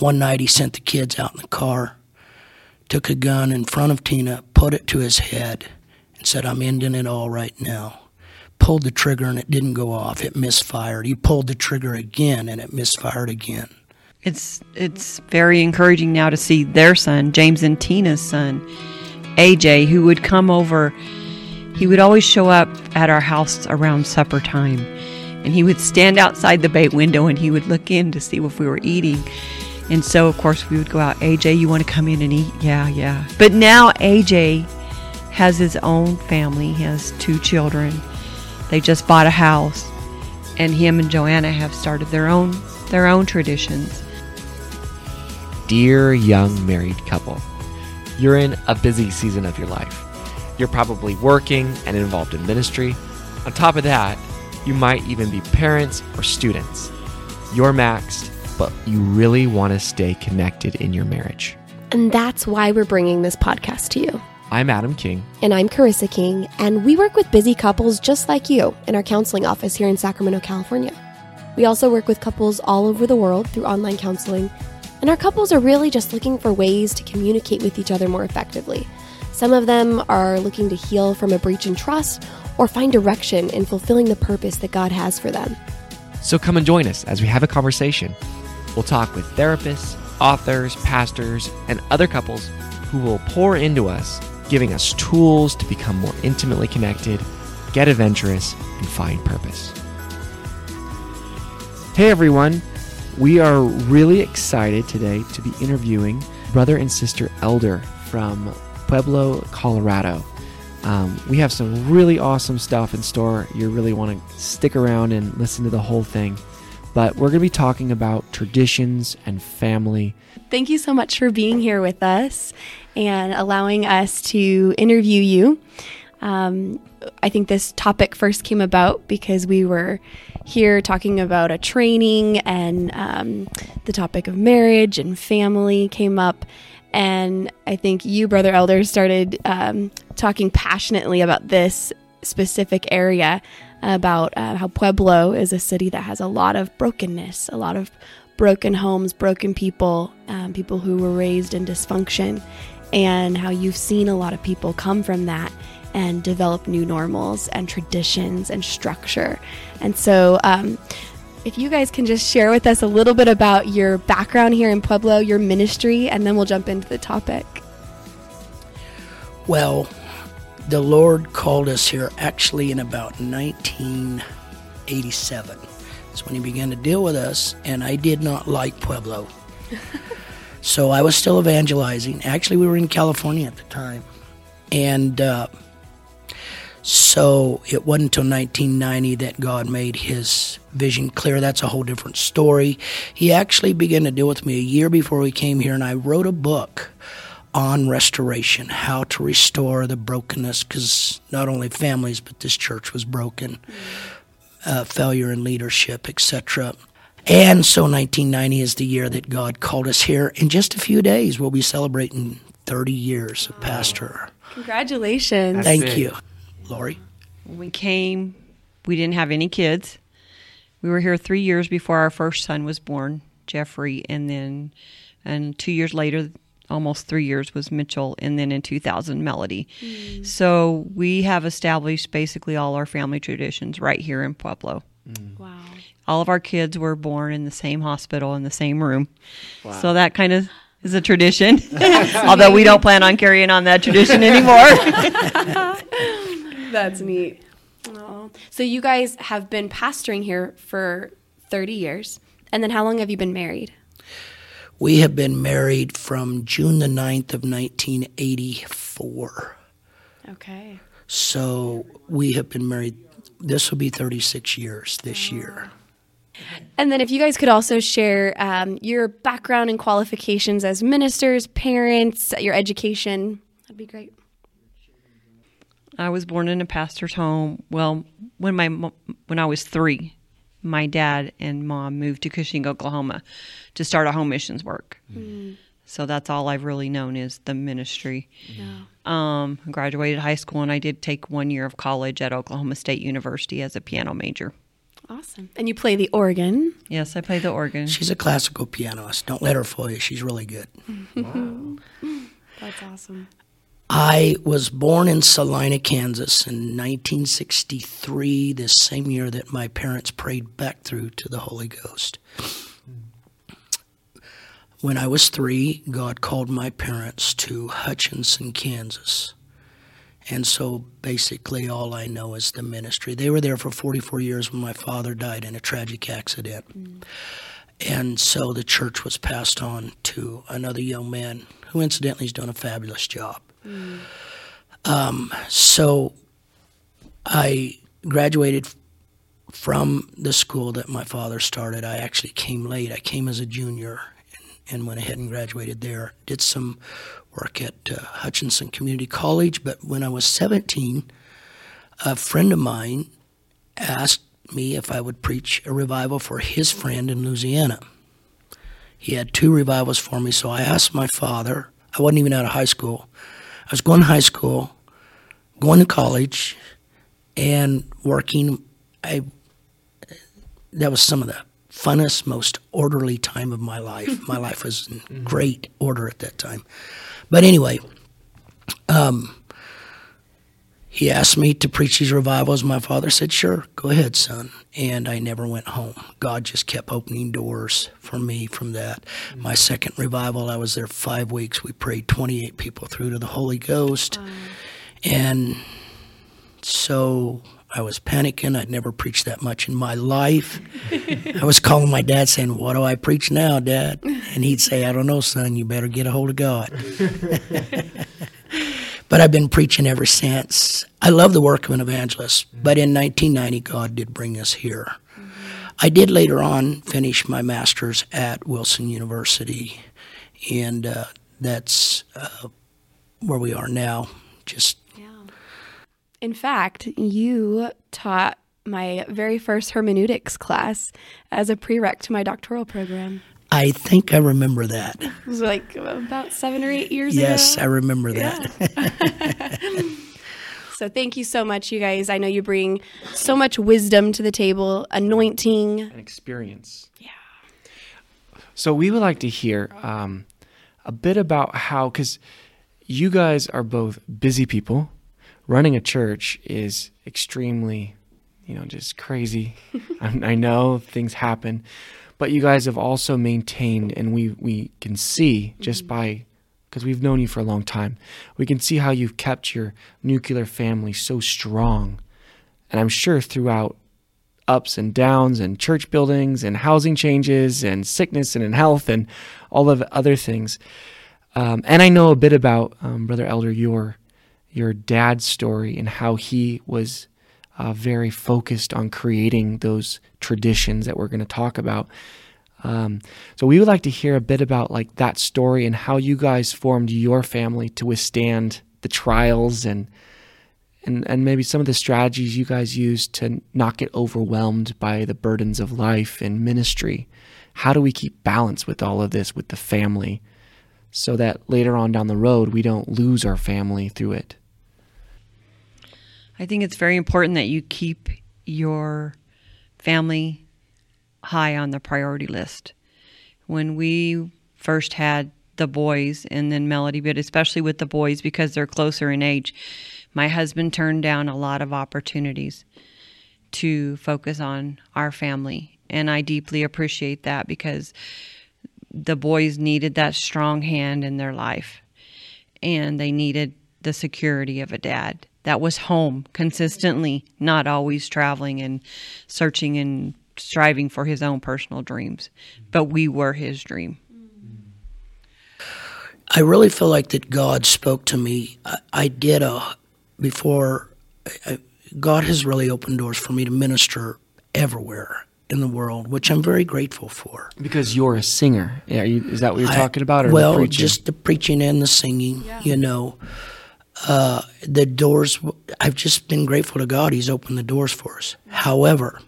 One night he sent the kids out in the car, took a gun in front of Tina, put it to his head, and said, I'm ending it all right now. Pulled the trigger and it didn't go off. It misfired. He pulled the trigger again and it misfired again. It's it's very encouraging now to see their son, James and Tina's son, AJ, who would come over. He would always show up at our house around supper time, and he would stand outside the bay window and he would look in to see if we were eating. And so, of course, we would go out. AJ, you want to come in and eat? Yeah, yeah. But now AJ has his own family. He has two children. They just bought a house, and him and Joanna have started their own their own traditions. Dear young married couple, you're in a busy season of your life. You're probably working and involved in ministry. On top of that, you might even be parents or students. You're maxed, but you really want to stay connected in your marriage. And that's why we're bringing this podcast to you. I'm Adam King. And I'm Carissa King, and we work with busy couples just like you in our counseling office here in Sacramento, California. We also work with couples all over the world through online counseling and our couples are really just looking for ways to communicate with each other more effectively. Some of them are looking to heal from a breach in trust or find direction in fulfilling the purpose that God has for them. So come and join us as we have a conversation. We'll talk with therapists, authors, pastors, and other couples who will pour into us, giving us tools to become more intimately connected, get adventurous, and find purpose. Hey everyone! We are really excited today to be interviewing brother and sister Elder from Pueblo, Colorado. Um, we have some really awesome stuff in store. You really want to stick around and listen to the whole thing. But we're going to be talking about traditions and family. Thank you so much for being here with us and allowing us to interview you. Um, I think this topic first came about because we were here talking about a training and um, the topic of marriage and family came up. And I think you, Brother Elder, started um, talking passionately about this specific area about uh, how Pueblo is a city that has a lot of brokenness, a lot of broken homes, broken people, um, people who were raised in dysfunction, and how you've seen a lot of people come from that and develop new normals and traditions and structure. And so, um, if you guys can just share with us a little bit about your background here in Pueblo, your ministry, and then we'll jump into the topic. Well, the Lord called us here actually in about 1987. That's when He began to deal with us, and I did not like Pueblo. so I was still evangelizing. Actually, we were in California at the time. And uh, so it wasn't until 1990 that God made his vision clear. That's a whole different story. He actually began to deal with me a year before we came here, and I wrote a book on restoration, how to restore the brokenness, because not only families, but this church was broken, uh, failure in leadership, etc. And so 1990 is the year that God called us here. In just a few days, we'll be celebrating 30 years of pastor. Congratulations. Thank you. Lori? When we came, we didn't have any kids. We were here three years before our first son was born, Jeffrey, and then, and two years later, almost three years was Mitchell, and then in 2000, Melody. Mm. So we have established basically all our family traditions right here in Pueblo. Mm. Wow. All of our kids were born in the same hospital in the same room. Wow. So that kind of is a tradition. Although we don't plan on carrying on that tradition anymore. That's neat. Oh. So you guys have been pastoring here for 30 years. And then how long have you been married? We have been married from June the 9th of 1984. Okay. So we have been married, this will be 36 years this oh. year. And then if you guys could also share um, your background and qualifications as ministers, parents, your education, that'd be great. I was born in a pastor's home. Well, when my when I was three, my dad and mom moved to Cushing, Oklahoma, to start a home missions work. So that's all I've really known is the ministry. Um, I graduated high school and I did take one year of college at Oklahoma State University as a piano major. Awesome. And you play the organ. Yes, I play the organ. She's a classical pianist. Don't let her fool you. She's really good. That's awesome. I was born in Salina, Kansas in 1963, this same year that my parents prayed back through to the Holy Ghost. When I was three, God called my parents to Hutchinson, Kansas. And so basically, all I know is the ministry. They were there for 44 years when my father died in a tragic accident. And so the church was passed on to another young man who, incidentally, has done a fabulous job. Um, so I graduated from the school that my father started. I actually came late. I came as a junior and, and went ahead and graduated there. Did some work at uh, Hutchinson Community College, but when I was 17, a friend of mine asked me if I would preach a revival for his friend in Louisiana. He had two revivals for me, so I asked my father. I wasn't even out of high school. I was going to high school, going to college, and working. I that was some of the funnest, most orderly time of my life. my life was in great order at that time. But anyway, um, he asked me to preach these revivals. My father said, Sure, go ahead, son. And I never went home. God just kept opening doors for me from that. My second revival, I was there five weeks. We prayed 28 people through to the Holy Ghost. And so I was panicking. I'd never preached that much in my life. I was calling my dad saying, What do I preach now, Dad? And he'd say, I don't know, son. You better get a hold of God. but I've been preaching ever since. I love the work of an evangelist, but in 1990, God did bring us here. I did later on finish my master's at Wilson University, and uh, that's uh, where we are now. Just In fact, you taught my very first hermeneutics class as a prereq to my doctoral program. I think I remember that. It was like about seven or eight years ago. Yes, I remember that. So thank you so much, you guys. I know you bring so much wisdom to the table, anointing. an experience. Yeah. So we would like to hear um, a bit about how, because you guys are both busy people. Running a church is extremely, you know, just crazy. I, I know things happen, but you guys have also maintained, and we we can see just by because we've known you for a long time, we can see how you've kept your nuclear family so strong. And I'm sure throughout ups and downs and church buildings and housing changes and sickness and in health and all of the other things. Um, and I know a bit about um, Brother Elder your your dad's story and how he was uh, very focused on creating those traditions that we're going to talk about. Um, so we would like to hear a bit about like that story and how you guys formed your family to withstand the trials and and and maybe some of the strategies you guys use to not get overwhelmed by the burdens of life and ministry. How do we keep balance with all of this with the family so that later on down the road we don't lose our family through it? I think it's very important that you keep your family high on the priority list. When we first had the boys and then Melody, but especially with the boys because they're closer in age, my husband turned down a lot of opportunities to focus on our family. And I deeply appreciate that because the boys needed that strong hand in their life and they needed the security of a dad that was home consistently, not always traveling and searching and striving for his own personal dreams. But we were his dream. I really feel like that God spoke to me. I, I did a before. I, God has really opened doors for me to minister everywhere, in the world, which I'm very grateful for. Because you're a singer. Yeah, you, is that what you're I- talking about, or well, the just the preaching and the singing. You know, uh, the doors. I've just been grateful to God. He's opened the doors for us. However,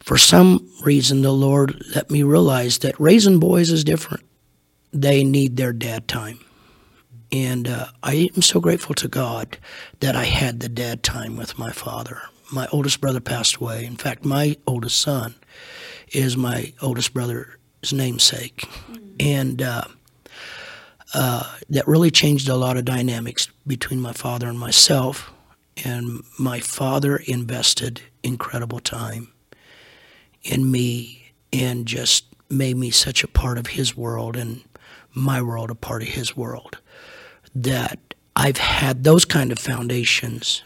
for some reason, the Lord let me realize that raising boys is different. They need their dad time. And uh, I am so grateful to God that I had the dad time with my father. My oldest brother passed away. In fact, my oldest son is my oldest brother's namesake. And uh, uh, that really changed a lot of dynamics between my father and myself. And my father invested incredible time in me and just made me such a part of his world and my world a part of his world that I've had those kind of foundations,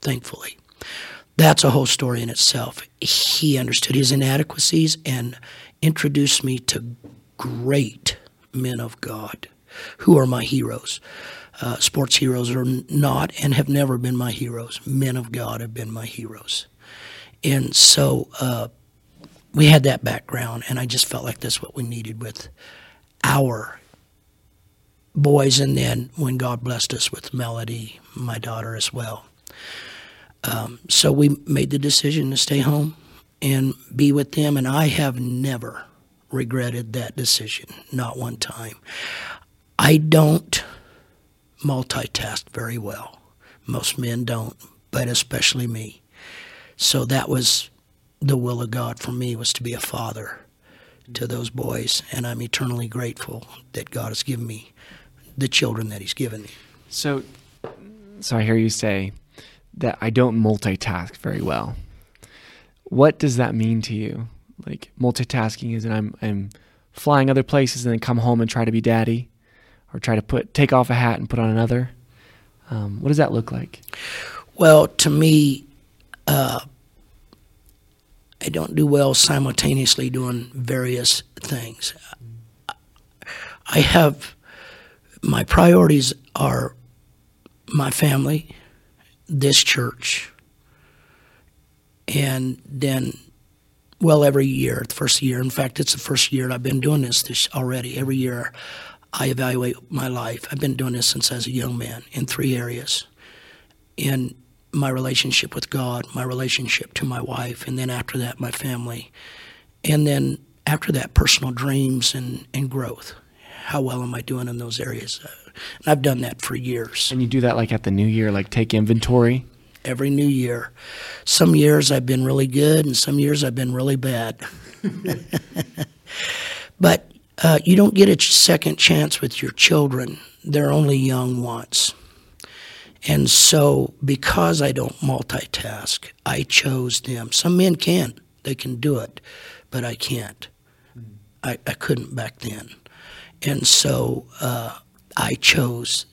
thankfully. That's a whole story in itself. He understood his inadequacies and introduced me to great men of God who are my heroes. Uh, sports heroes are not and have never been my heroes. Men of God have been my heroes. And so uh, we had that background, and I just felt like that's what we needed with our boys. And then when God blessed us with Melody, my daughter as well. Um, so we made the decision to stay home and be with them, and I have never regretted that decision, not one time. I don't multitask very well. Most men don't, but especially me. So that was the will of God for me was to be a father to those boys, and I'm eternally grateful that God has given me the children that He's given me. So, so I hear you say that I don't multitask very well. What does that mean to you? Like multitasking is that I'm I'm flying other places and then come home and try to be daddy, or try to put take off a hat and put on another. Um, what does that look like? Well, to me, uh, I don't do well simultaneously doing various things. I have my priorities are my family, this church, and then, well, every year, the first year. In fact, it's the first year I've been doing this, this already. Every year, I evaluate my life. I've been doing this since I was a young man in three areas. In my relationship with God, my relationship to my wife, and then after that, my family. And then after that, personal dreams and, and growth. How well am I doing in those areas? Uh, and I've done that for years. And you do that like at the new year, like take inventory. Every new year. Some years I've been really good, and some years I've been really bad. but uh, you don't get a second chance with your children. They're only young once. And so, because I don't multitask, I chose them. Some men can, they can do it, but I can't. I, I couldn't back then. And so, uh, I chose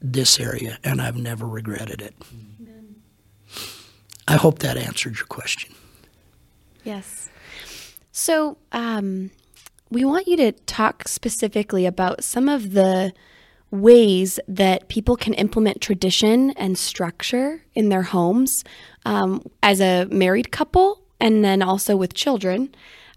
this area, and I've never regretted it. I hope that answered your question. Yes. So, um, we want you to talk specifically about some of the ways that people can implement tradition and structure in their homes um, as a married couple and then also with children.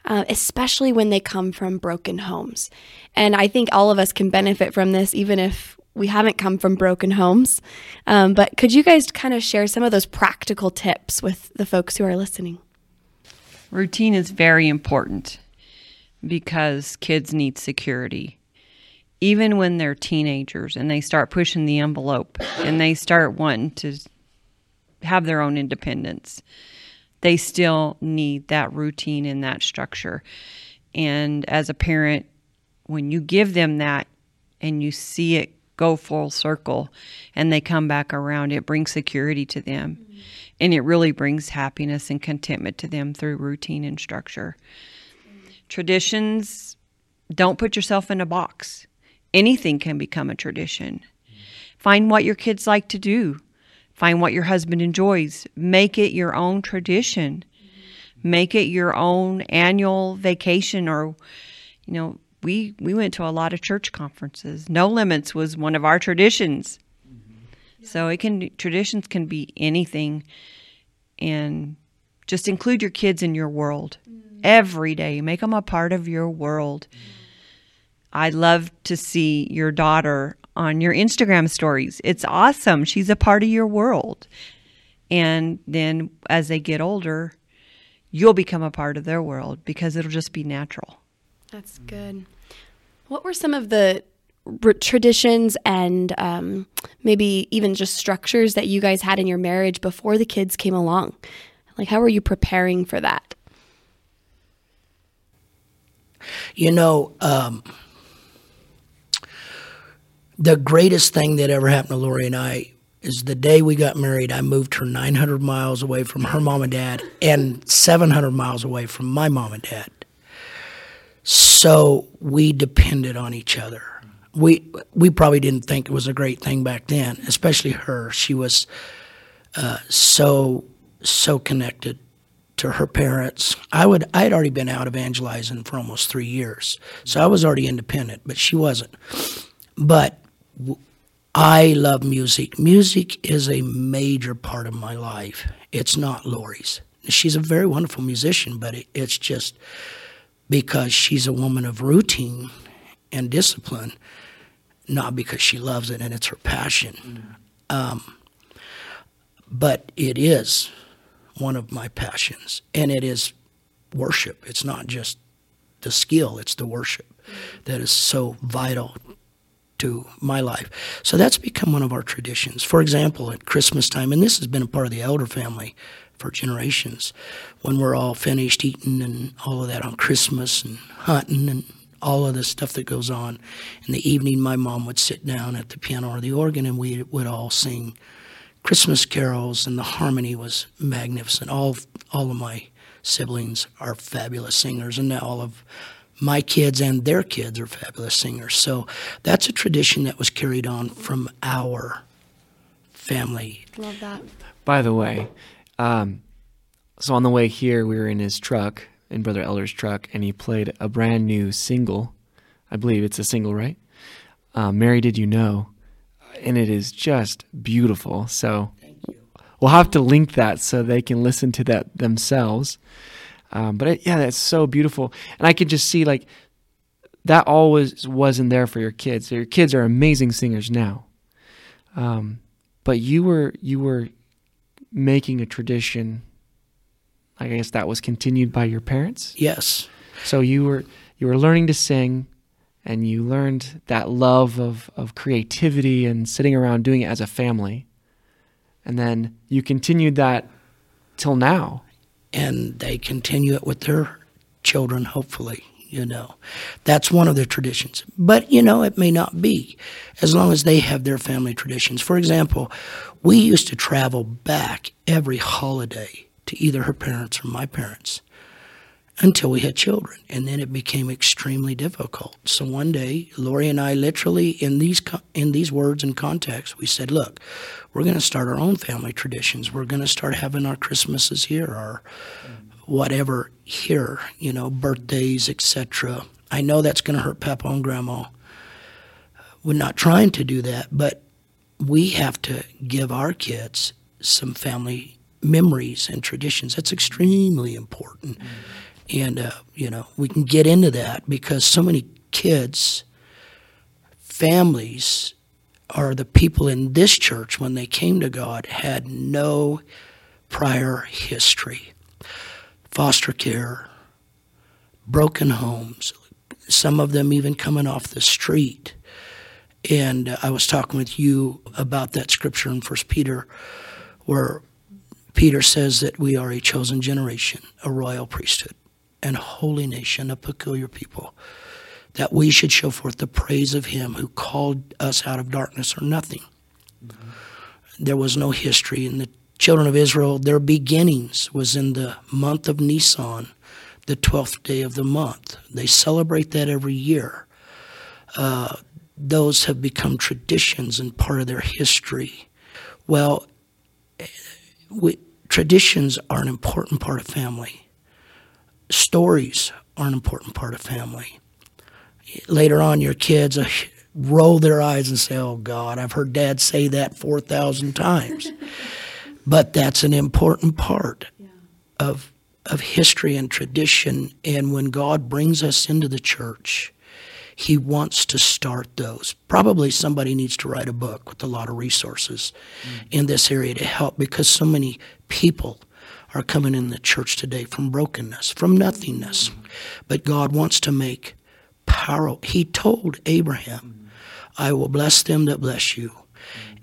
Uh, especially when they come from broken homes. And I think all of us can benefit from this, even if we haven't come from broken homes. Um, but could you guys kind of share some of those practical tips with the folks who are listening? Routine is very important because kids need security. Even when they're teenagers and they start pushing the envelope and they start wanting to have their own independence, they still need that routine and that structure. And as a parent, when you give them that and you see it go full circle and they come back around, it brings security to them. Mm-hmm. And it really brings happiness and contentment to them through routine and structure. Traditions, don't put yourself in a box. Anything can become a tradition. Find what your kids like to do. Find what your husband enjoys. Make it your own tradition. Make it your own annual vacation or you know, we we went to a lot of church conferences. No limits was one of our traditions. So it can traditions can be anything and just include your kids in your world every day. Make them a part of your world. I love to see your daughter on your Instagram stories. It's awesome. She's a part of your world. And then as they get older, you'll become a part of their world because it'll just be natural. That's good. What were some of the traditions and um, maybe even just structures that you guys had in your marriage before the kids came along? Like, how were you preparing for that? You know, um, the greatest thing that ever happened to Lori and I is the day we got married. I moved her 900 miles away from her mom and dad and 700 miles away from my mom and dad. So we depended on each other. We we probably didn't think it was a great thing back then, especially her. She was uh, so so connected to her parents. I would I had already been out evangelizing for almost three years, so I was already independent, but she wasn't. But w- I love music. Music is a major part of my life. It's not Lori's. She's a very wonderful musician, but it, it's just because she's a woman of routine and discipline, not because she loves it and it's her passion. Um, but it is one of my passions, and it is worship. It's not just the skill, it's the worship that is so vital to my life. So that's become one of our traditions. For example, at Christmas time, and this has been a part of the elder family for generations, when we're all finished eating and all of that on Christmas and hunting and all of the stuff that goes on. In the evening, my mom would sit down at the piano or the organ, and we would all sing Christmas carols, and the harmony was magnificent. All all of my siblings are fabulous singers, and now all of my kids and their kids are fabulous singers. So that's a tradition that was carried on from our family. Love that. By the way, um, so on the way here, we were in his truck, in Brother Elder's truck, and he played a brand new single. I believe it's a single, right? Uh, Mary, did you know? And it is just beautiful. So we'll have to link that so they can listen to that themselves. Um, but it, yeah, that's so beautiful, and I could just see like that always wasn't there for your kids. Your kids are amazing singers now, um, but you were you were making a tradition. I guess that was continued by your parents. Yes. So you were you were learning to sing, and you learned that love of of creativity and sitting around doing it as a family, and then you continued that till now. and they continue it with their children, hopefully. You know, that's one of their traditions. But, you know, it may not be as long as they have their family traditions. For example, we used to travel back every holiday to either her parents or my parents until we had children. And then it became extremely difficult. So one day, Lori and I literally, in these, in these words and contexts, we said, look, we're going to start our own family traditions. We're going to start having our Christmases here, our whatever here, you know, birthdays, etc. I know that's going to hurt Papa and Grandma. We're not trying to do that, but we have to give our kids some family memories and traditions. That's extremely important. Mm-hmm. And, uh, you know, we can get into that because so many kids, families, are the people in this church when they came to God had no prior history. Foster care, broken homes, some of them even coming off the street. And uh, I was talking with you about that scripture in First Peter, where Peter says that we are a chosen generation, a royal priesthood, and holy nation, a peculiar people, that we should show forth the praise of him who called us out of darkness or nothing. There was no history in the children of Israel. Their beginnings was in the month of Nisan, the 12th day of the month. They celebrate that every year. Uh, those have become traditions and part of their history. Well, we, traditions are an important part of family. Stories are an important part of family. Later on, your kids uh, roll their eyes and say, Oh God, I've heard dad say that 4,000 times. but that's an important part. of of history and tradition. And when God brings us into the church, He wants to start those. Probably somebody needs to write a book with a lot of resources mm. in this area to help because so many people are coming in the church today from brokenness, from nothingness. But God wants to make power. He told Abraham, I will bless them that bless you,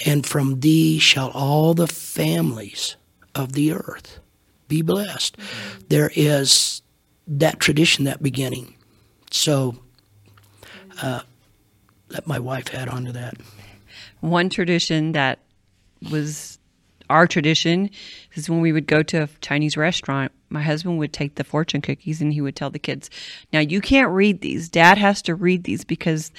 and from thee shall all the families of the earth be blessed. There is that tradition, that beginning. So uh, let my wife add on to that. One tradition that was our tradition is when we would go to a Chinese restaurant, my husband would take the fortune cookies and he would tell the kids, Now you can't read these. Dad has to read these because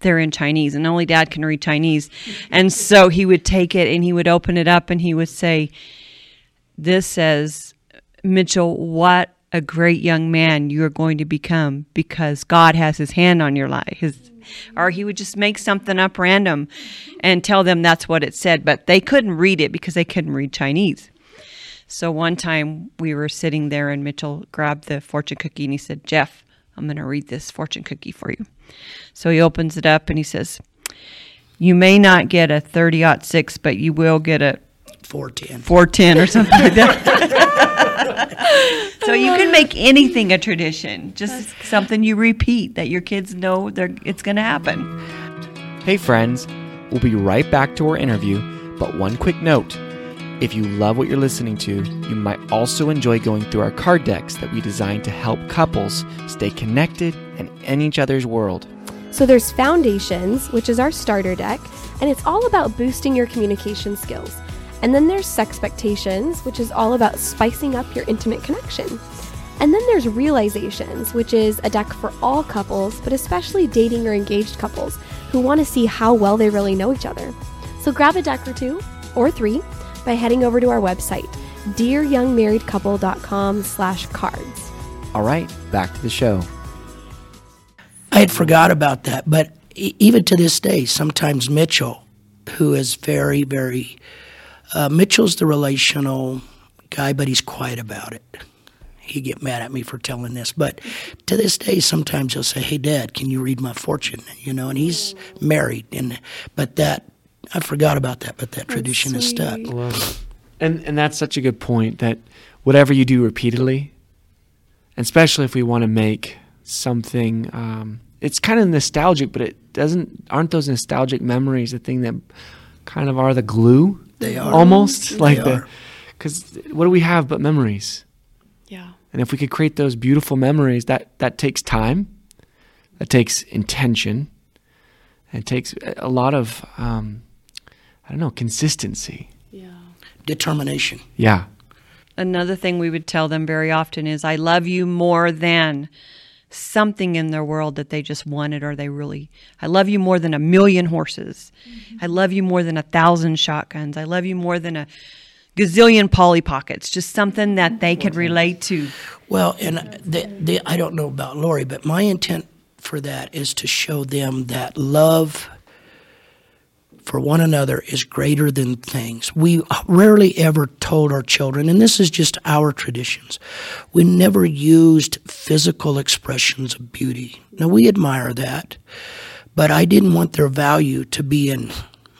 they're in Chinese and only dad can read Chinese. And so he would take it and he would open it up and he would say, This says, Mitchell, what a great young man you are going to become because God has his hand on your life. His, or he would just make something up random and tell them that's what it said, but they couldn't read it because they couldn't read Chinese. So one time we were sitting there and Mitchell grabbed the fortune cookie and he said, Jeff, I'm going to read this fortune cookie for you. So he opens it up and he says, You may not get a 30 6, but you will get a 410. 410 or something like that. so you can make anything a tradition, just something you repeat that your kids know it's going to happen. Hey, friends, we'll be right back to our interview, but one quick note. If you love what you're listening to, you might also enjoy going through our card decks that we designed to help couples stay connected and in each other's world. So there's Foundations, which is our starter deck, and it's all about boosting your communication skills. And then there's Sexpectations, which is all about spicing up your intimate connection. And then there's Realizations, which is a deck for all couples, but especially dating or engaged couples who want to see how well they really know each other. So grab a deck or two, or three, by heading over to our website, dearyoungmarriedcouple.com slash cards. All right, back to the show. I had forgot about that, but even to this day, sometimes Mitchell, who is very, very uh, Mitchell's the relational guy, but he's quiet about it. He'd get mad at me for telling this, but to this day, sometimes he'll say, "Hey, Dad, can you read my fortune?" You know, and he's married, and but that I forgot about that, but that tradition is stuck. And and that's such a good point that whatever you do repeatedly, especially if we want to make something, um, it's kind of nostalgic, but it doesn't. Aren't those nostalgic memories the thing that kind of are the glue they are almost they like are. the because what do we have but memories? Yeah. And if we could create those beautiful memories, that that takes time, that takes intention, it takes a lot of um, I don't know consistency. Yeah. Determination. Yeah. Another thing we would tell them very often is, "I love you more than." Something in their world that they just wanted or they really I love you more than a million horses. Mm-hmm. I love you more than a thousand shotguns. I love you more than a gazillion Polly Pockets. Just something that they could relate to. Well, and the, the, I don't know about Lori, but my intent for that is to show them that love for one another is greater than things. We rarely ever told our children, and this is just our traditions, we never used physical expressions of beauty. Now, we admire that, but I didn't want their value to be in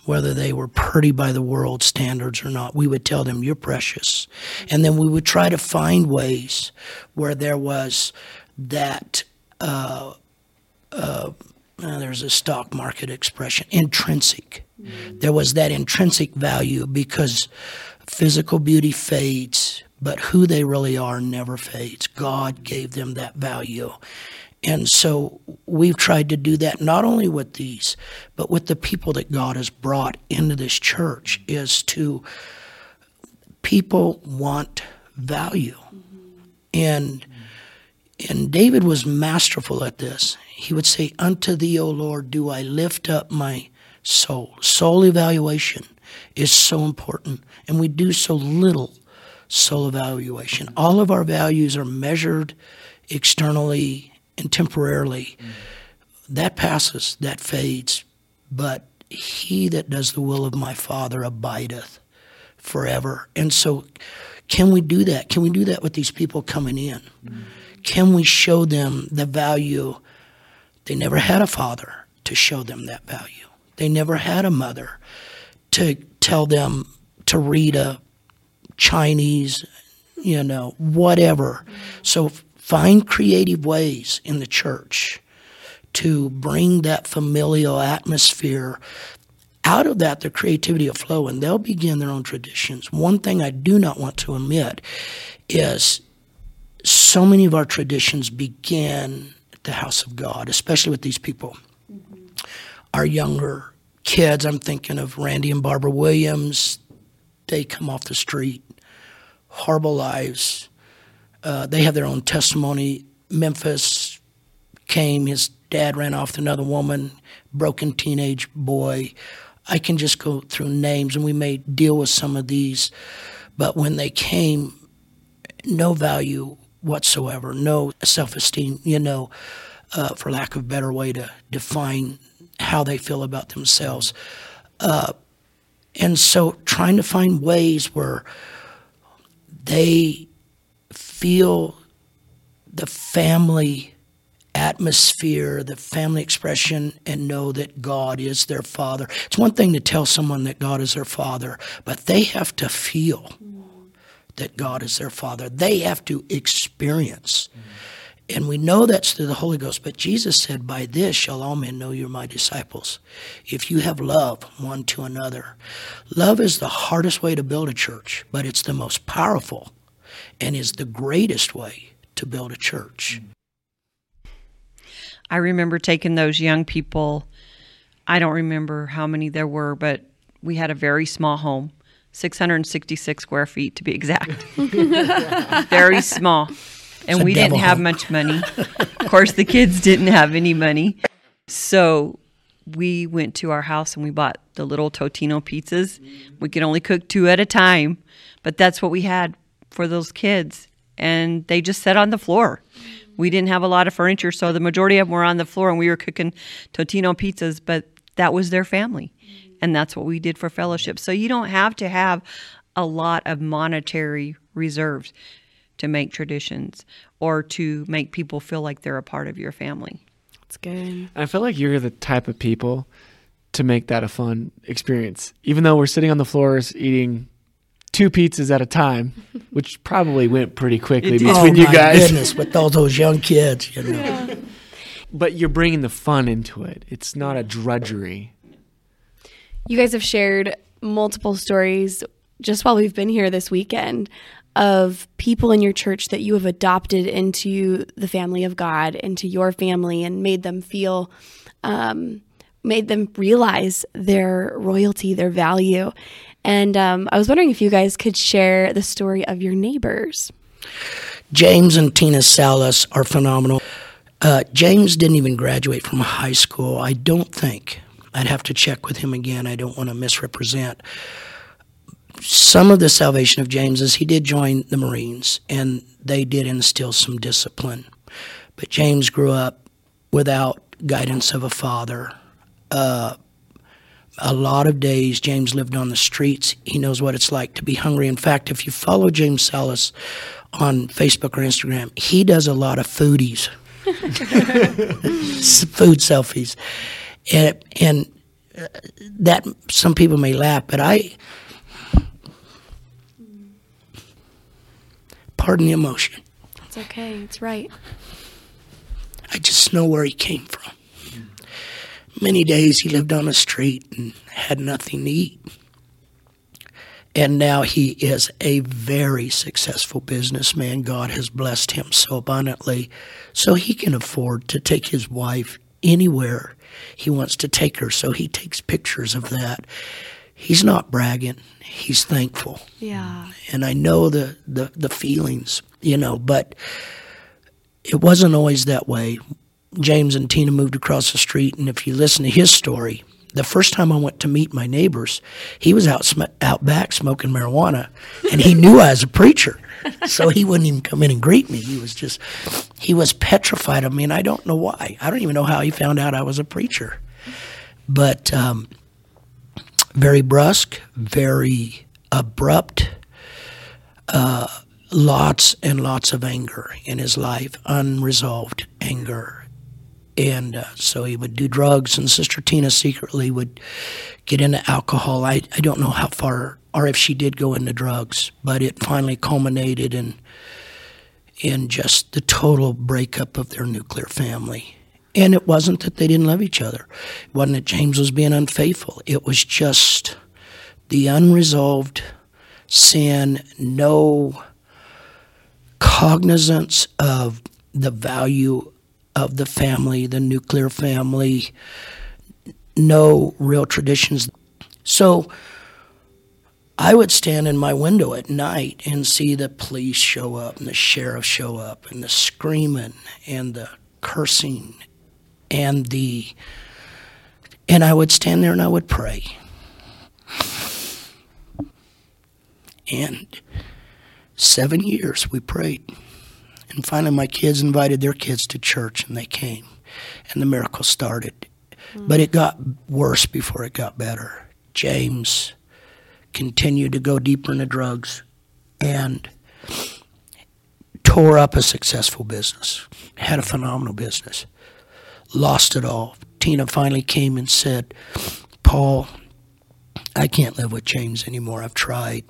whether they were pretty by the world standards or not. We would tell them, You're precious. And then we would try to find ways where there was that. Uh, uh, uh, there's a stock market expression, intrinsic. There was that intrinsic value because physical beauty fades, but who they really are never fades. God gave them that value. And so we've tried to do that not only with these, but with the people that God has brought into this church, is to people want value. Mm-hmm. And and David was masterful at this. He would say, Unto thee, O Lord, do I lift up my soul. Soul evaluation is so important, and we do so little soul evaluation. All of our values are measured externally and temporarily. Mm. That passes, that fades. But he that does the will of my Father abideth forever. And so Can we do that? Can we do that with these people coming in? Can we show them the value? They never had a father to show them that value. They never had a mother to tell them to read a Chinese, you know, whatever. So find creative ways in the church to bring that familial atmosphere. Out of that, the creativity will flow, and they'll begin their own traditions. One thing I do not want to omit is so many of our traditions begin at the house of God, especially with these people. Our younger kids, I'm thinking of Randy and Barbara Williams, they come off the street, horrible lives. Uh, they have their own testimony. Memphis came, his dad ran off with another woman, broken teenage boy. I can just go through names, and we may deal with some of these. But when they came, no value whatsoever, no self esteem, you know, uh, for lack of a better way to define how they feel about themselves. Uh, and so trying to find ways where they feel the family atmosphere, the family expression, and know that God is their father. It's one thing to tell someone that God is their father, but they have to feel that God is their father. They have to experience. And we know that's through the Holy Ghost. But Jesus said, By this shall all men know you're my disciples. If you have love one to another. Love is the hardest way to build a church, but it's the most powerful and is the greatest way to build a church. I remember taking those young people. I don't remember how many there were, but we had a very small home, 666 square feet to be exact. very small. And we didn't have much money. of course, the kids didn't have any money. So we went to our house and we bought the little Totino pizzas. We could only cook two at a time, but that's what we had for those kids. And they just sat on the floor. We didn't have a lot of furniture, so the majority of them were on the floor and we were cooking Totino pizzas, but that was their family. And that's what we did for fellowship. So you don't have to have a lot of monetary reserves to make traditions or to make people feel like they're a part of your family. It's good. I feel like you're the type of people to make that a fun experience. Even though we're sitting on the floors eating two pizzas at a time, which probably went pretty quickly It did. between oh you my guys. goodness, with all those young kids, you know. But you're bringing the fun into it. It's not a drudgery. You guys have shared multiple stories just while we've been here this weekend of people in your church that you have adopted into the family of God, into your family, and made them feel, um, made them realize their royalty, their value. And um, I was wondering if you guys could share the story of your neighbors. James and Tina Salas are phenomenal. Uh, James didn't even graduate from high school, I don't think. I'd have to check with him again. I don't want to misrepresent. Some of the salvation of James is he did join the Marines, and they did instill some discipline. But James grew up without guidance of a father. Uh, a lot of days James lived on the streets. He knows what it's like to be hungry. In fact, if you follow James Salas on Facebook or Instagram, he does a lot of foodies, food selfies, and and uh, that some people may laugh, but I. Pardon the emotion. It's okay. It's right. I just know where he came from. Many days he lived on the street and had nothing to eat. And now he is a very successful businessman. God has blessed him so abundantly, so he can afford to take his wife anywhere he wants to take her. So he takes pictures of that. He's not bragging, he's thankful Yeah. and I know the, the, the feelings, you know, but it wasn't always that way. James and Tina moved across the street, and if you listen to his story, the first time I went to meet my neighbors, he was out sm- out back smoking marijuana, and he knew I was a preacher, so he wouldn't even come in and greet me. He was just he was petrified of me, and I don't know why. I don't even know how he found out I was a preacher, but um, very brusque, very abrupt. uh, lots and lots of anger in his life, unresolved anger. And uh, so he would do drugs, and Sister Tina secretly would get into alcohol. I, I don't know how far or if she did go into drugs, but it finally culminated in in just the total breakup of their nuclear family. And it wasn't that they didn't love each other. It wasn't that James was being unfaithful. It was just the unresolved sin, no cognizance of the value of the family, the nuclear family, no real traditions. So I would stand in my window at night and see the police show up and the sheriff show up and the screaming and the cursing and the and I would stand there and I would pray. And seven years we prayed. And finally my kids invited their kids to church and they came. And the miracle started. Mm-hmm. But it got worse before it got better. James continued to go deeper into drugs and tore up a successful business, had a phenomenal business, lost it all. Tina finally came and said, Paul, I can't live with James anymore. I've tried.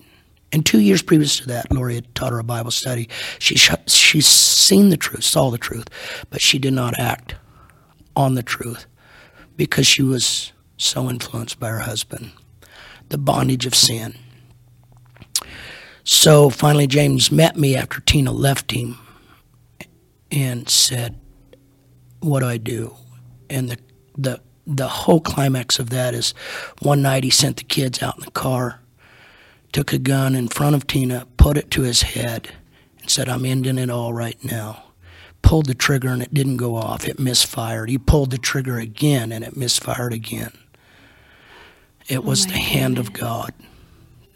And two years previous to that, Lori had taught her a Bible study. She she's seen the truth, saw the truth, but she did not act on the truth because she was so influenced by her husband the bondage of sin. So finally, James met me after Tina left him and said, What do I do? And the, the, the whole climax of that is one night he sent the kids out in the car, took a gun in front of Tina, put it to his head, and said, I'm ending it all right now. Pulled the trigger and it didn't go off, it misfired. He pulled the trigger again and it misfired again. It was oh the hand goodness. of God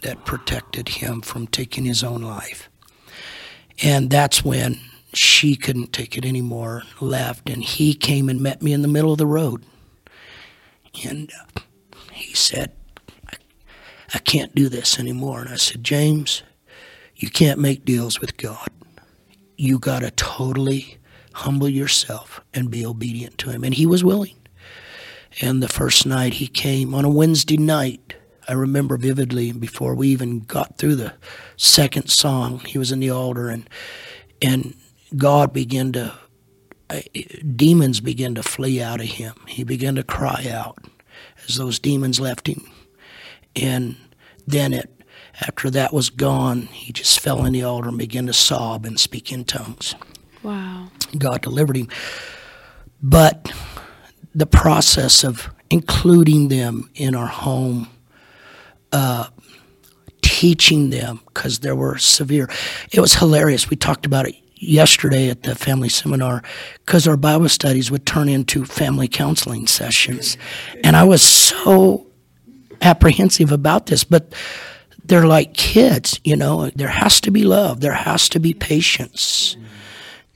that protected him from taking his own life. And that's when she couldn't take it anymore, left, and he came and met me in the middle of the road. And uh, he said, I, I can't do this anymore. And I said, James, you can't make deals with God. You got to totally humble yourself and be obedient to Him. And he was willing. And the first night he came on a Wednesday night, I remember vividly before we even got through the second song, he was in the altar and and God began to uh, demons began to flee out of him. He began to cry out as those demons left him. And then it after that was gone, he just fell in the altar and began to sob and speak in tongues. Wow. God delivered him. But the process of including them in our home, uh, teaching them because there were severe. It was hilarious. We talked about it yesterday at the family seminar because our Bible studies would turn into family counseling sessions, and I was so apprehensive about this, but. They're like kids, you know. There has to be love. There has to be patience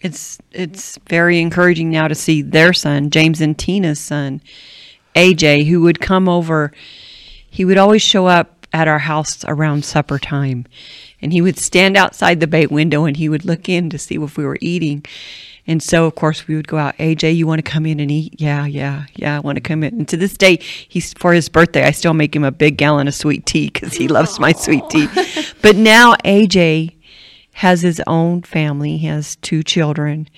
it's it's very encouraging now to see their son, James and Tina's son, AJ, who would come over. He would always show up at our house around supper time, and he would stand outside the bay window and he would look in to see if we were eating. And so, of course, we would go out. AJ, you want to come in and eat? Yeah, yeah, yeah. I want to come in. And to this day, he's for his birthday. I still make him a big gallon of sweet tea because he loves my sweet tea. but now AJ has his own family. He has two children.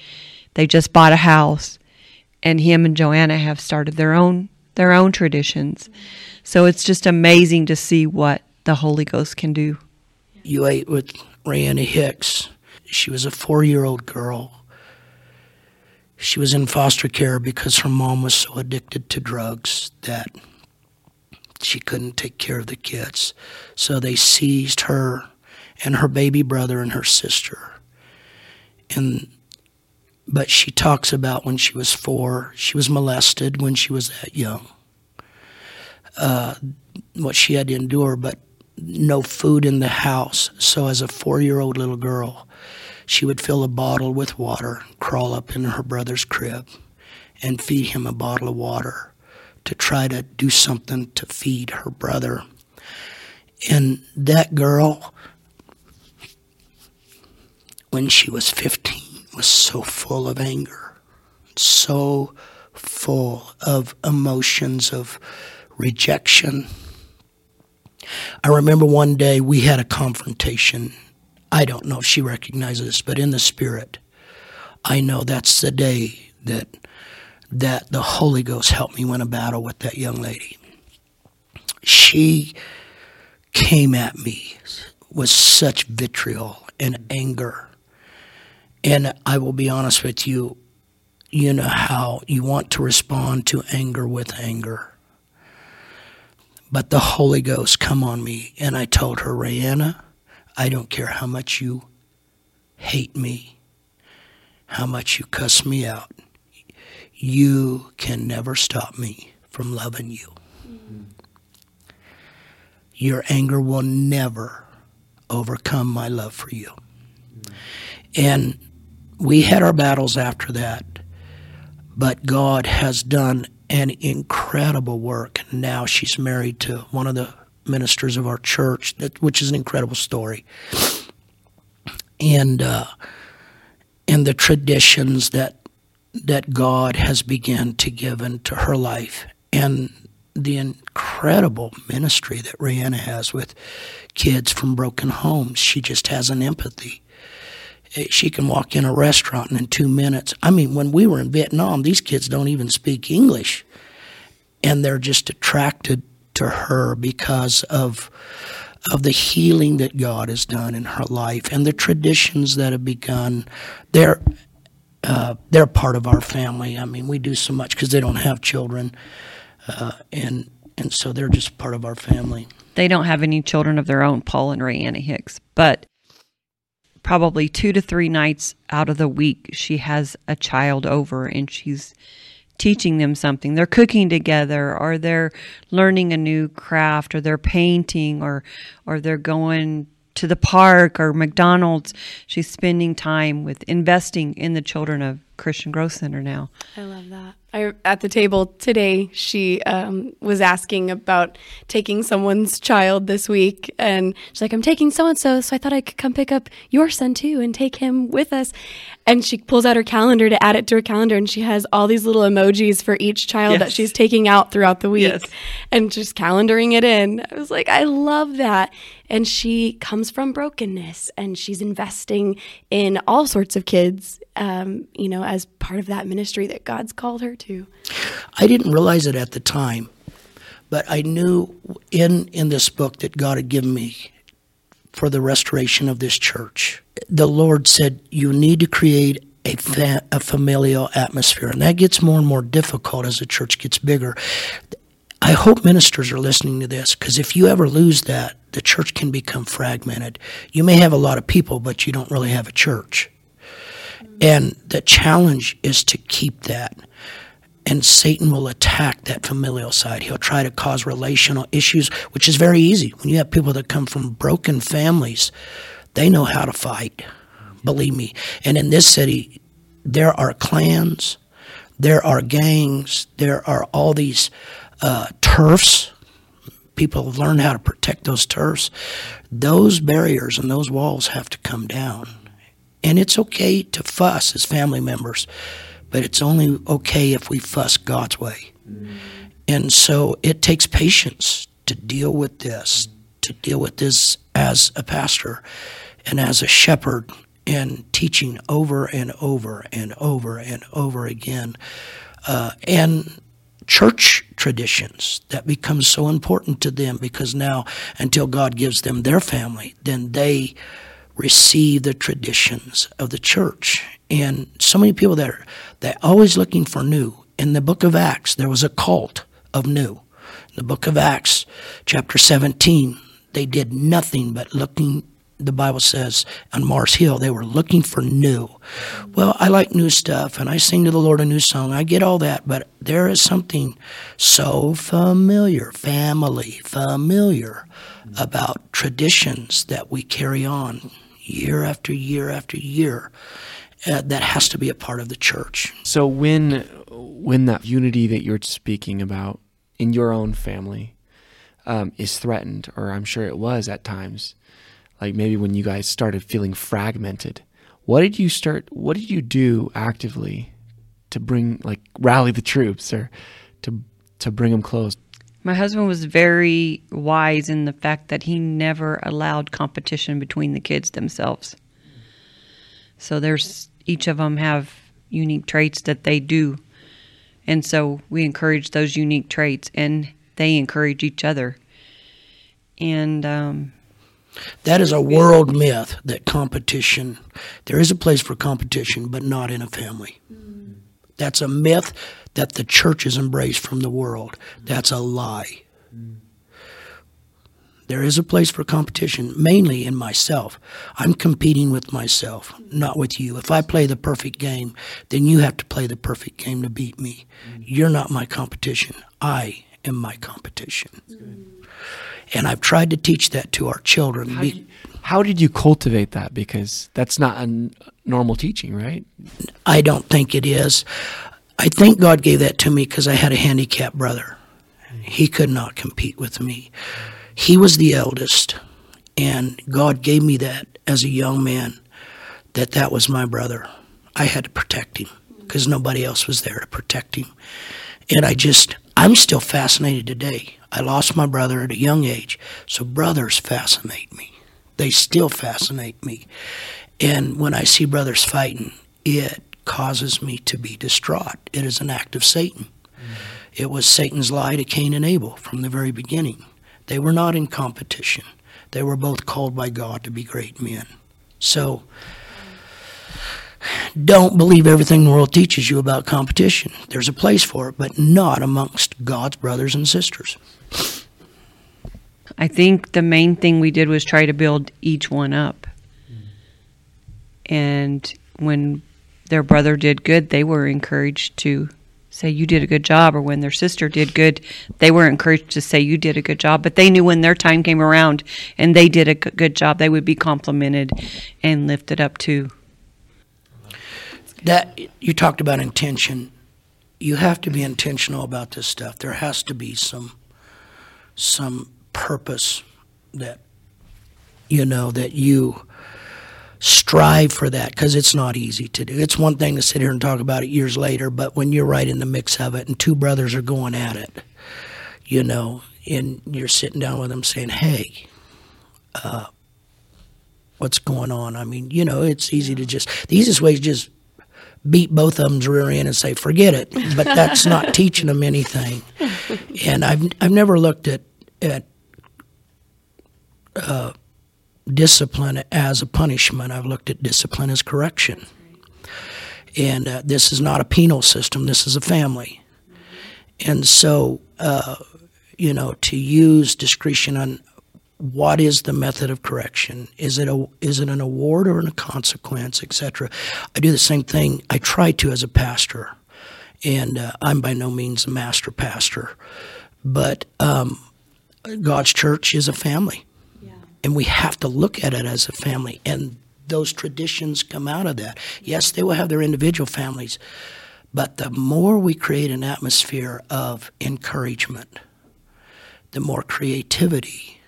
They just bought a house, and him and Joanna have started their own their own traditions. So it's just amazing to see what the Holy Ghost can do. You ate with Rayanna Hicks. She was a four year old girl. She was in foster care because her mom was so addicted to drugs that she couldn't take care of the kids. So they seized her and her baby brother and her sister. And but she talks about when she was four, she was molested when she was that young. Uh, what she had to endure, but no food in the house. So as a four-year-old little girl, she would fill a bottle with water, crawl up in her brother's crib, and feed him a bottle of water to try to do something to feed her brother. And that girl when she was 15 was so full of anger, so full of emotions of rejection. I remember one day we had a confrontation. I don't know if she recognizes this, but in the spirit, I know that's the day that that the Holy Ghost helped me win a battle with that young lady. She came at me with such vitriol and anger. And I will be honest with you, you know how you want to respond to anger with anger. But the Holy Ghost come on me, and I told her, Rayanna, I don't care how much you hate me, how much you cuss me out. You can never stop me from loving you. Mm-hmm. Your anger will never overcome my love for you. Mm-hmm. And we had our battles after that, but God has done an incredible work. Now she's married to one of the ministers of our church, which is an incredible story. And uh, and the traditions that that God has begun to give into her life, and the incredible ministry that Rayanna has with kids from broken homes. She just has an empathy. Eh, she can walk in a restaurant and in two minutes. I mean, when we were in Vietnam, these kids don't even speak English, and they're just attracted to her because of of the healing that God has done in her life and the traditions that have begun. They're uh, they're part of our family. I mean, we do so much because they don't have children, uh, and and so they're just part of our family. They don't have any children of their own, Paul and Rayanna Hicks, but probably two to three nights out of the week, she has a child over and she's teaching them something. They're cooking together or they're learning a new craft or they're painting or or they're going to the park or McDonald's. She's spending time with investing in the children of Christian Growth Center now. I love that. I, at the table today, she um, was asking about taking someone's child this week, and she's like, "I'm taking so and so, so I thought I could come pick up your son too and take him with us." And she pulls out her calendar to add it to her calendar, and she has all these little emojis for each child yes. that she's taking out throughout the week, yes. and just calendaring it in. I was like, I love that. And she comes from brokenness, and she's investing in all sorts of kids, um, you know, as part of that ministry that God's called her to. I didn't realize it at the time, but I knew in in this book that God had given me for the restoration of this church. The Lord said, You need to create a, fa- a familial atmosphere. And that gets more and more difficult as the church gets bigger. I hope ministers are listening to this because if you ever lose that, the church can become fragmented. You may have a lot of people, but you don't really have a church. And the challenge is to keep that. And Satan will attack that familial side. He'll try to cause relational issues, which is very easy. When you have people that come from broken families, they know how to fight, believe me. And in this city, there are clans, there are gangs, there are all these uh, turfs. People learned how to protect those turfs. Those barriers and those walls have to come down. And it's okay to fuss as family members but it's only okay if we fuss God's way. Mm-hmm. And so it takes patience to deal with this, to deal with this as a pastor and as a shepherd and teaching over and over and over and over again. Uh, and church traditions that become so important to them because now, until God gives them their family, then they receive the traditions of the church. And so many people that are they're always looking for new. In the book of Acts, there was a cult of new. In the book of Acts, chapter 17, they did nothing but looking, the Bible says, on Mars Hill, they were looking for new. Well, I like new stuff, and I sing to the Lord a new song. I get all that, but there is something so familiar, family, familiar about traditions that we carry on year after year after year uh, that has to be a part of the church. So when when that unity that you're speaking about in your own family um, is threatened, or I'm sure it was at times, like maybe when you guys started feeling fragmented, what did you start? What did you do actively to bring, like, rally the troops or to to bring them close? My husband was very wise in the fact that he never allowed competition between the kids themselves. So there's each of them have unique traits that they do. And so we encourage those unique traits and they encourage each other. And um, that is a world myth that competition, there is a place for competition, but not in a family. That's a myth that the church has embraced from the world. That's a lie. There is a place for competition, mainly in myself. I'm competing with myself, not with you. If I play the perfect game, then you have to play the perfect game to beat me. You're not my competition. I am my competition. And I've tried to teach that to our children. How, you, how did you cultivate that? Because that's not a normal teaching, right? I don't think it is. I think God gave that to me because I had a handicapped brother. He could not compete with me. He was the eldest, and God gave me that as a young man that that was my brother. I had to protect him because nobody else was there to protect him. And I just, I'm still fascinated today. I lost my brother at a young age, so brothers fascinate me. They still fascinate me. And when I see brothers fighting, it causes me to be distraught. It is an act of Satan. Mm-hmm. It was Satan's lie to Cain and Abel from the very beginning. They were not in competition. They were both called by God to be great men. So, don't believe everything the world teaches you about competition. There's a place for it, but not amongst God's brothers and sisters. I think the main thing we did was try to build each one up. And when their brother did good, they were encouraged to say you did a good job. Or when their sister did good they were encouraged to say you did a good job. But they knew when their time came around and they did a good job they would be complimented and lifted up too. That you talked about intention. You have to be intentional about this stuff. There has to be some some purpose that you know that you strive for that because it's not easy to do. It's one thing to sit here and talk about it years later, but when you're right in the mix of it and two brothers are going at it, you know, and you're sitting down with them saying, hey, uh, what's going on? I mean, you know, it's easy to just, the easiest way is just beat both of them's rear end and say, forget it. But that's not teaching them anything. And I've, I've never looked at, at, uh, discipline as a punishment. I've looked at discipline as correction. And uh, this is not a penal system, this is a family. And so, uh, you know, to use discretion on what is the method of correction? Is it a is it an award or a consequence, etc. I do the same thing. I try to as a pastor, and uh, I'm by no means a master pastor, but um, God's church is a family, and we have to look at it as a family. And those traditions come out of that. Yes, they will have their individual families, but the more we create an atmosphere of encouragement, the more creativity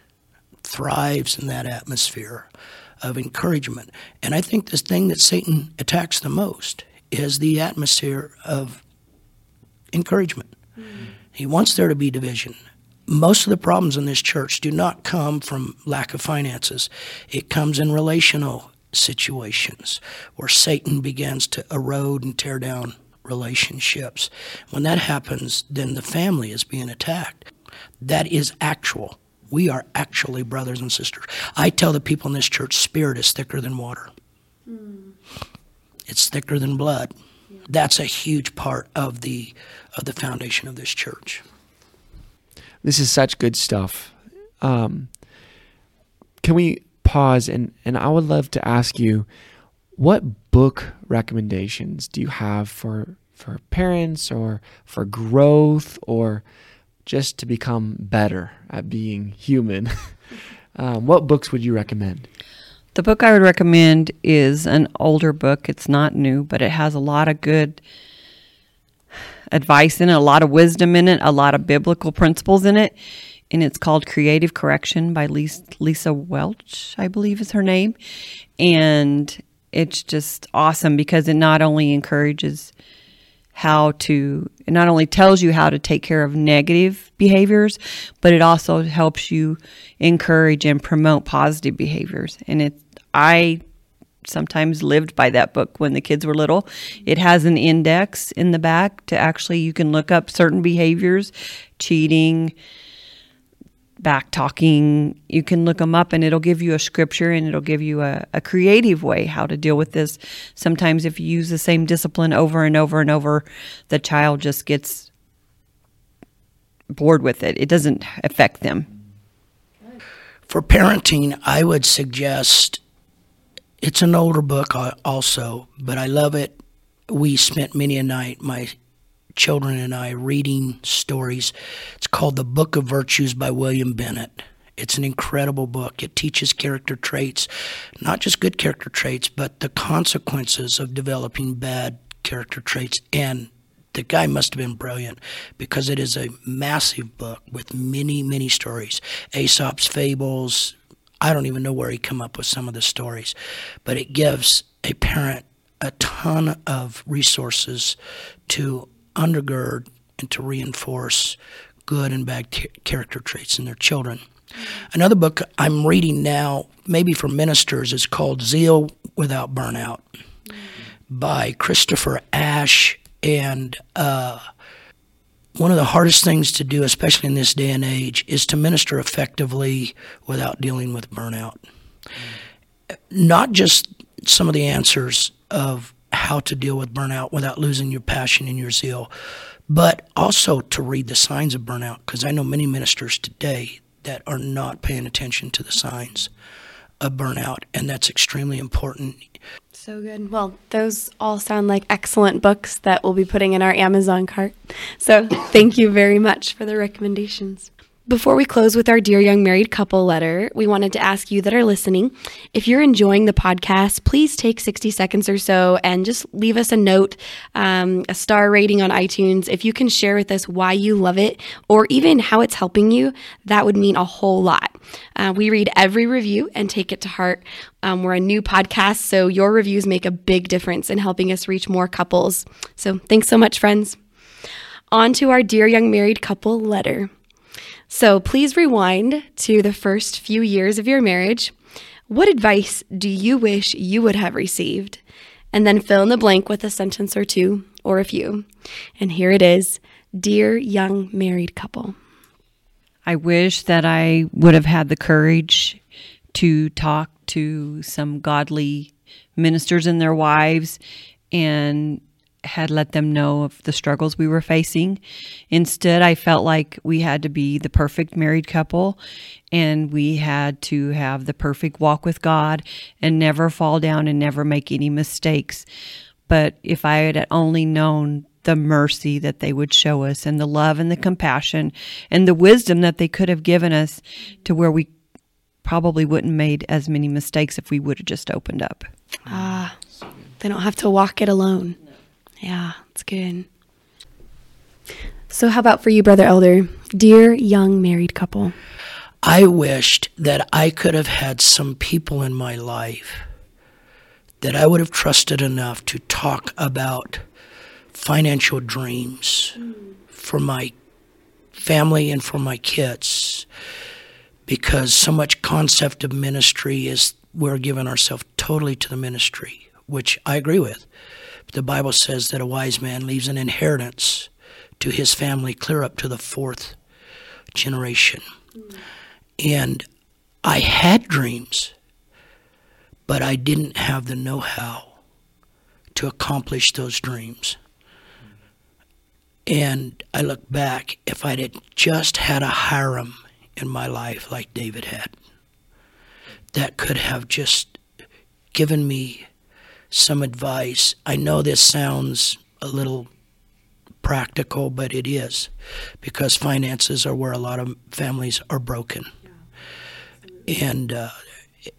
thrives in that atmosphere of encouragement. And I think the thing that Satan attacks the most is the atmosphere of encouragement. Mm-hmm. He wants there to be division most of the problems in this church do not come from lack of finances. It comes in relational situations where Satan begins to erode and tear down relationships. When that happens, then the family is being attacked. That is actual. We are actually brothers and sisters. I tell the people in this church, spirit is thicker than water. Mm. It's thicker than blood. Yeah. That's a huge part of the of the foundation of this church. This is such good stuff. Um, can we pause and and I would love to ask you what book recommendations do you have for for parents or for growth or just to become better at being human? um, what books would you recommend? The book I would recommend is an older book. It's not new, but it has a lot of good advice in it, a lot of wisdom in it, a lot of biblical principles in it. And it's called Creative Correction by Lisa Welch, I believe is her name. And it's just awesome because it not only encourages how to it not only tells you how to take care of negative behaviors but it also helps you encourage and promote positive behaviors and it i sometimes lived by that book when the kids were little. It has an index in the back to actually you can look up certain behaviors cheating back talking. You can look them up and it'll give you a scripture and it'll give you a, a creative way how to deal with this. Sometimes if you use the same discipline over and over and over the child just gets bored with it. It doesn't affect them. For parenting, I would suggest it's an older book also, but I love it. We spent many a night, my children and I, reading stories. It's called The Book of Virtues by William Bennett. It's an incredible book. It teaches character traits, not just good character traits, but the consequences of developing bad character traits. And the guy must have been brilliant because it is a massive book with many, many stories. Aesop's fables. I don't even know where he come up with some of the stories, but it gives a parent a ton of resources to undergird and to reinforce good and bad character traits in their children. Another book I'm reading now, maybe for ministers, is called Zeal Without Burnout by Christopher Ash. And uh, one of the hardest things to do, especially in this day and age, is to minister effectively without dealing with burnout. Not just some of the answers of how to deal with burnout without losing your passion and your zeal, but also to read the signs of burnout, because I know many ministers today that are not paying attention to the signs of burnout, and that's extremely important. So good. Well, those all sound like excellent books that we'll be putting in our Amazon cart. So thank you very much for the recommendations. Before we close with our Dear Young Married Couple letter, we wanted to ask you that are listening if you're enjoying the podcast, please take 60 seconds or so and just leave us a note, um, a star rating on iTunes. If you can share with us why you love it or even how it's helping you, that would mean a whole lot. Uh, we read every review and take it to heart. Um, we're a new podcast, so your reviews make a big difference in helping us reach more couples. So thanks so much, friends. On to our Dear Young Married Couple letter. So please rewind to the first few years of your marriage. What advice do you wish you would have received? And then fill in the blank with a sentence or two or a few. And here it is Dear young married couple. I wish that I would have had the courage to talk to some godly ministers and their wives and had let them know of the struggles we were facing. Instead, I felt like we had to be the perfect married couple and we had to have the perfect walk with God and never fall down and never make any mistakes. But if I had only known the mercy that they would show us and the love and the compassion and the wisdom that they could have given us to where we probably wouldn't made as many mistakes if we would have just opened up. Ah, they don't have to walk it alone. Yeah, it's good. So, how about for you, Brother Elder? Dear young married couple. I wished that I could have had some people in my life that I would have trusted enough to talk about financial dreams for my family and for my kids because so much concept of ministry is we're giving ourselves totally to the ministry, which I agree with. The Bible says that a wise man leaves an inheritance to his family clear up to the fourth generation. And I had dreams, but I didn't have the know how to accomplish those dreams. And I look back, if I'd had just had a Hiram in my life like David had, that could have just given me some advice. I know this sounds a little practical, but it is because finances are where a lot of families are broken. And uh,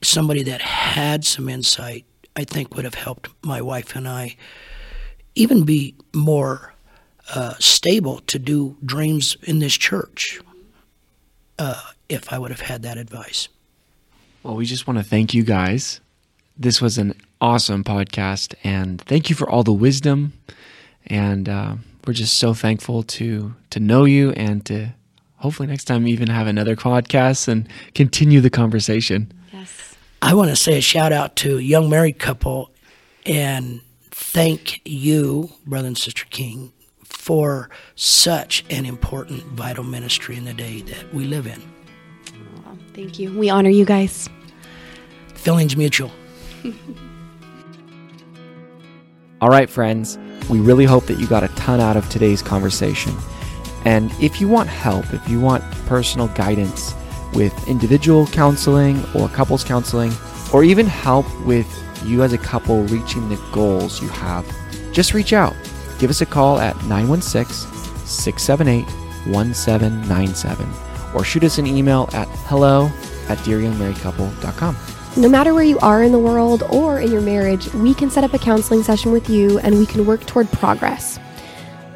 somebody that had some insight, I think, would have helped my wife and I even be more uh, stable to do dreams in this church uh, if I would have had that advice. Well, we just want to thank you guys. This was an awesome podcast. And thank you for all the wisdom. And uh, we're just so thankful to to know you and to hopefully next time even have another podcast and continue the conversation. Yes. I want to say a shout out to a young married couple and thank you, Brother and Sister King, for such an important, vital ministry in the day that we live in. Thank you. We honor you guys. Feelings mutual. All right, friends, we really hope that you got a ton out of today's conversation. And if you want help, if you want personal guidance with individual counseling or couples counseling, or even help with you as a couple reaching the goals you have, just reach out. Give us a call at 916 678 1797 or shoot us an email at hello at dearyoungmarriedcouple.com. No matter where you are in the world or in your marriage, we can set up a counseling session with you and we can work toward progress.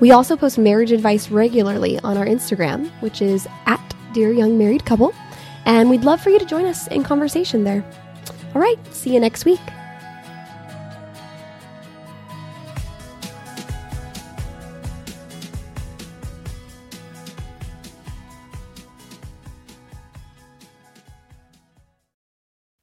We also post marriage advice regularly on our Instagram, which is at Dear Young Married Couple, and we'd love for you to join us in conversation there. All right, see you next week.